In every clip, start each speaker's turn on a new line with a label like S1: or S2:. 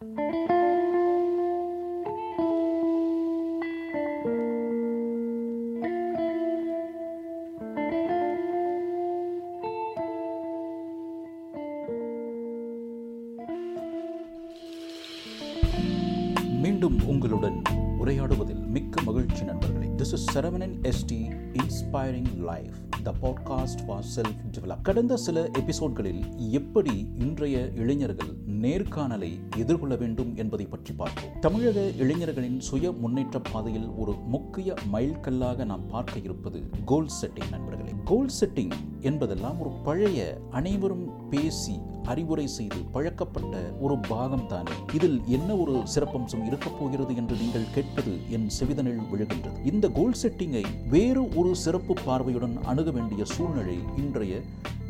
S1: மீண்டும் உங்களுடன் உரையாடுவதில் மிக்க மகிழ்ச்சி நண்பர்களே. This is Saravanan ST inspiring life the podcast for self develop கடந்த சில எபிசோட்களில் எப்படி இன்றைய இளைஞர்கள் நேர்காணலை எதிர்கொள்ள வேண்டும் என்பதை பற்றி பார்ப்போம். தமிழக இளைஞர்களின் சுய முன்னேற்ற பாதையில் ஒரு முக்கிய மைல்கல்லாக நாம் பார்க்க இருப்பது கோல் செட்டிங் நண்பர்களே. கோல் செட்டிங் என்பதெல்லாம் ஒரு பழைய அனைவரும் பேசி அறிவுரை செய்து பழக்கப்பட்ட ஒரு பாகம் தானே. இதில் என்ன ஒரு சிறப்பம்சம் இருக்கப் போகிறது என்று நீங்கள் கேட்பது என் செவிதனில் விழுகின்றது. இந்த கோல் செட்டிங்கை வேறு ஒரு சிறப்பு பார்வையுடன் அணுக வேண்டிய சூழ்நிலை இன்றைய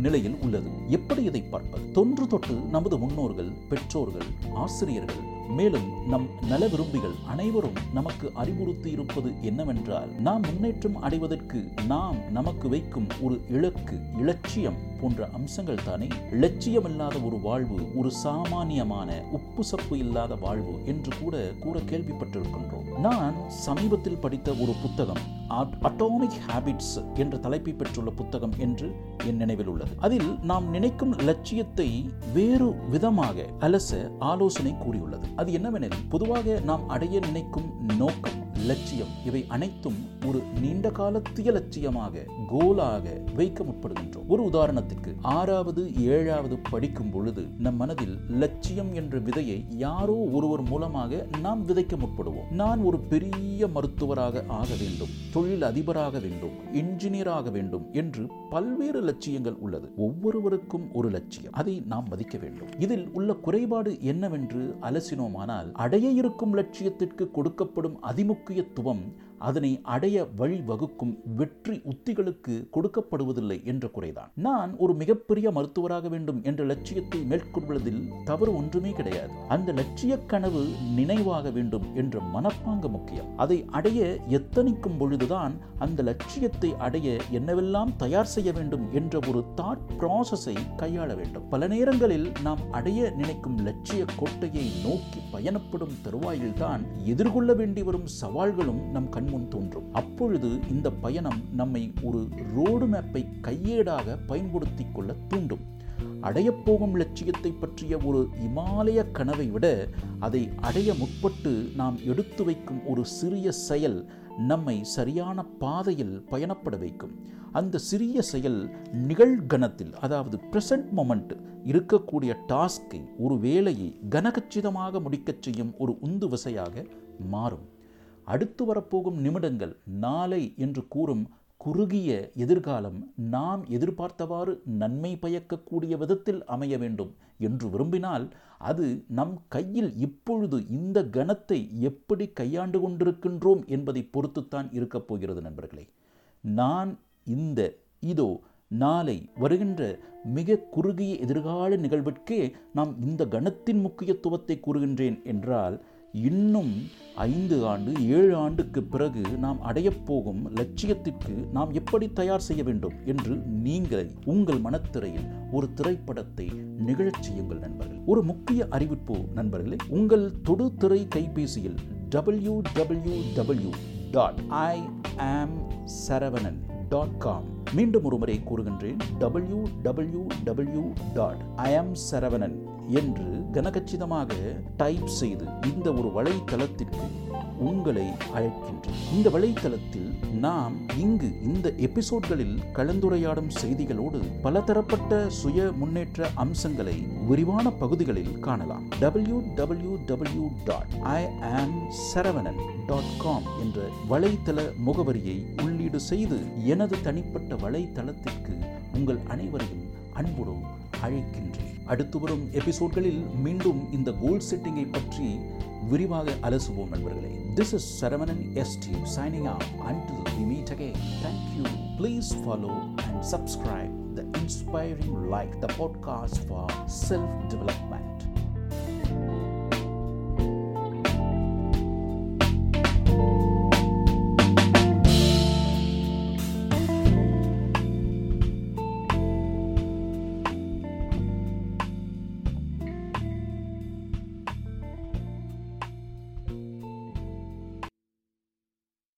S1: நிலையில் உள்ளது. எப்படி இதை பார்ப்பது? தொன்று தொட்டு நமது முன்னோர்கள் பெற்றோர்கள் ஆசிரியர்கள் மேலும் நம் நல விரும்பிகள் அனைவரும் நமக்கு அறிவுறுத்தி இருப்பது என்னவென்றால் நாம் முன்னேற்றம் அடைவதற்கு நாம் நமக்கு வைக்கும் ஒரு இலக்கு இலட்சியம் போன்ற அம்சங்கள் தானே. இலட்சியமில்லாத ஒரு வாழ்வு ஒரு சாமானியமான உப்பு சப்பு இல்லாத வாழ்வு என்று கூட கூற கேள்விப்பட்டிருக்கின்றோம். நான் சமீபத்தில் படித்த ஒரு புத்தகம் அட்டாமிக் ஹேபிட்ஸ் என்ற தலைப்பை பெற்றுள்ள புத்தகம் என்று என் நினைவில் உள்ளது. அதில் நாம் நினைக்கும் லட்சியத்தை வேறு விதமாக அலச ஆலோசனை கூறியுள்ளது. அது என்னவெனில் பொதுவாக நாம் அடைய நினைக்கும் நோக்கம் லட்சியம். இவை அனைத்தும் ஒரு நீண்ட காலத்திய லட்சியமாக கோலாக வைக்க முற்படுகின்றோம் ஒரு உதாரணத்திற்கு ஆறாவது ஏழாவது படிக்கும் பொழுது நம் மனதில் லட்சியம் என்ற விதையை யாரோ ஒருவர் மூலமாக நாம் விதைக்க முற்படுவோம். நான் ஒரு பெரிய மருத்துவராக ஆக வேண்டும் தொழில் அதிபராக வேண்டும் இன்ஜினியராக வேண்டும் என்று பல்வேறு லட்சியங்கள் உள்ளது. ஒவ்வொருவருக்கும் ஒரு லட்சியம் அதை நாம் மதிக்க வேண்டும். இதில் உள்ள குறைபாடு என்னவென்று அலசினோமானால் அடைய இருக்கும் லட்சியத்திற்கு கொடுக்கப்படும் அதிமுக लोकप्रियत्वं அதனை அடைய வழி வகுக்கும் வெற்றி உத்திகளுக்கு கொடுக்கப்படுவதில்லை என்ற குறைதான். நான் ஒரு மிகப்பெரிய மருத்துவராக வேண்டும் என்ற லட்சியத்தை மேற்கொள்வதில் தவறு ஒன்றுமே கிடையாது. அந்த லட்சிய கனவு நினைவாக வேண்டும் என்ற மனப்பாங்கு முக்கியம். அதை அடைய எத்தனிக்கும் பொழுதுதான் அந்த லட்சியத்தை அடைய என்னவெல்லாம் தயார் செய்ய வேண்டும் என்ற ஒரு தாட் ப்ராசஸை கையாள வேண்டும். பல நேரங்களில் நாம் அடைய நினைக்கும் லட்சிய கோட்டையை நோக்கி பயணப்படும் தருவாயில்தான் எதிர்கொள்ள வேண்டி வரும் சவால்களும் நம் கண் முன் தோன்றும். அப்பொழுது இந்த பயணம் நம்மை ஒரு ரோடு மேப்பை கையேடாக பயன்படுத்திக் கொள்ள தூண்டும். அடையப்போகும் லட்சியத்தை பற்றிய ஒரு இமாலய கனவை விட அதை அடைய முற்பட்டு நாம் எடுத்து வைக்கும் ஒரு சிறிய செயல் நம்மை சரியான பாதையில் பயணப்பட வைக்கும். அந்த சிறிய செயல் நிகழ்கணத்தில் அதாவது பிரசன்ட் மொமெண்ட் இருக்கக்கூடிய டாஸ்கை ஒரு வேலையை கனகச்சிதமாக முடிக்கச் செய்யும் ஒரு உந்து விசையாக மாறும். அடுத்து வரப்போகும் நிமிடங்கள் நாளை என்று கூறும் குறுகிய எதிர்காலம் நாம் எதிர்பார்த்தவாறு நன்மை பயக்கக்கூடிய விதத்தில் அமைய வேண்டும் என்று விரும்பினால் அது நம் கையில் இப்பொழுது இந்த கணத்தை எப்படி கையாண்டு கொண்டிருக்கின்றோம் என்பதை பொறுத்துத்தான் இருக்கப் போகிறது நண்பர்களே. நான் இந்த இதோ நாளை வருகின்ற மிக குறுகிய எதிர்கால நிகழ்விற்கே நாம் இந்த கணத்தின் முக்கியத்துவத்தை கூறுகின்றேன் என்றால் இன்னும் ஐந்து ஆண்டு ஏழு ஆண்டுக்கு பிறகு நாம் அடையப்போகும் லட்சியத்திற்கு நாம் எப்படி தயார் செய்ய வேண்டும் என்று நீங்கள் உங்கள் மனத்திரையில் ஒரு திரைப்படத்தை நிகழச் செய்யுங்கள் நண்பர்கள். ஒரு முக்கிய அறிவிப்பு நண்பர்களே உங்கள் தொடு திரை கைபேசியில் W W W dot I am Saravanan dot com மீண்டும் ஒரு முறை கூறுகின்றேன் W W W dot I am Saravanan என்று கனகச்சிதமாக டைப் செய்து இந்த ஒரு வலைத்தளத்திற்கு உங்களை அழைக்கின்றேன். இந்த வலைத்தளத்தில் நாம் இங்கு இந்த எபிசோட்களில் கலந்துரையாடும் செய்திகளோடு பலதரப்பட்ட சுய முன்னேற்ற அம்சங்களை விரிவான பகுதிகளில் காணலாம். W W W dot I am Saravanan dot com என்ற வலைத்தள முகவரியை உள்ளீடு செய்து எனது தனிப்பட்ட வலைத்தளத்திற்கு உங்கள் அனைவரையும் அன்புடன் அழைக்கின்றேன். அடுத்து வரும் எபிசோட்களில் மீண்டும் இந்த கோல் செட்டிங்கை பற்றி விரிவாக அலசுவோம் நண்பர்களே. This is Saravanan ST signing off until we meet again thank you please follow and subscribe the inspiring like the podcast for self development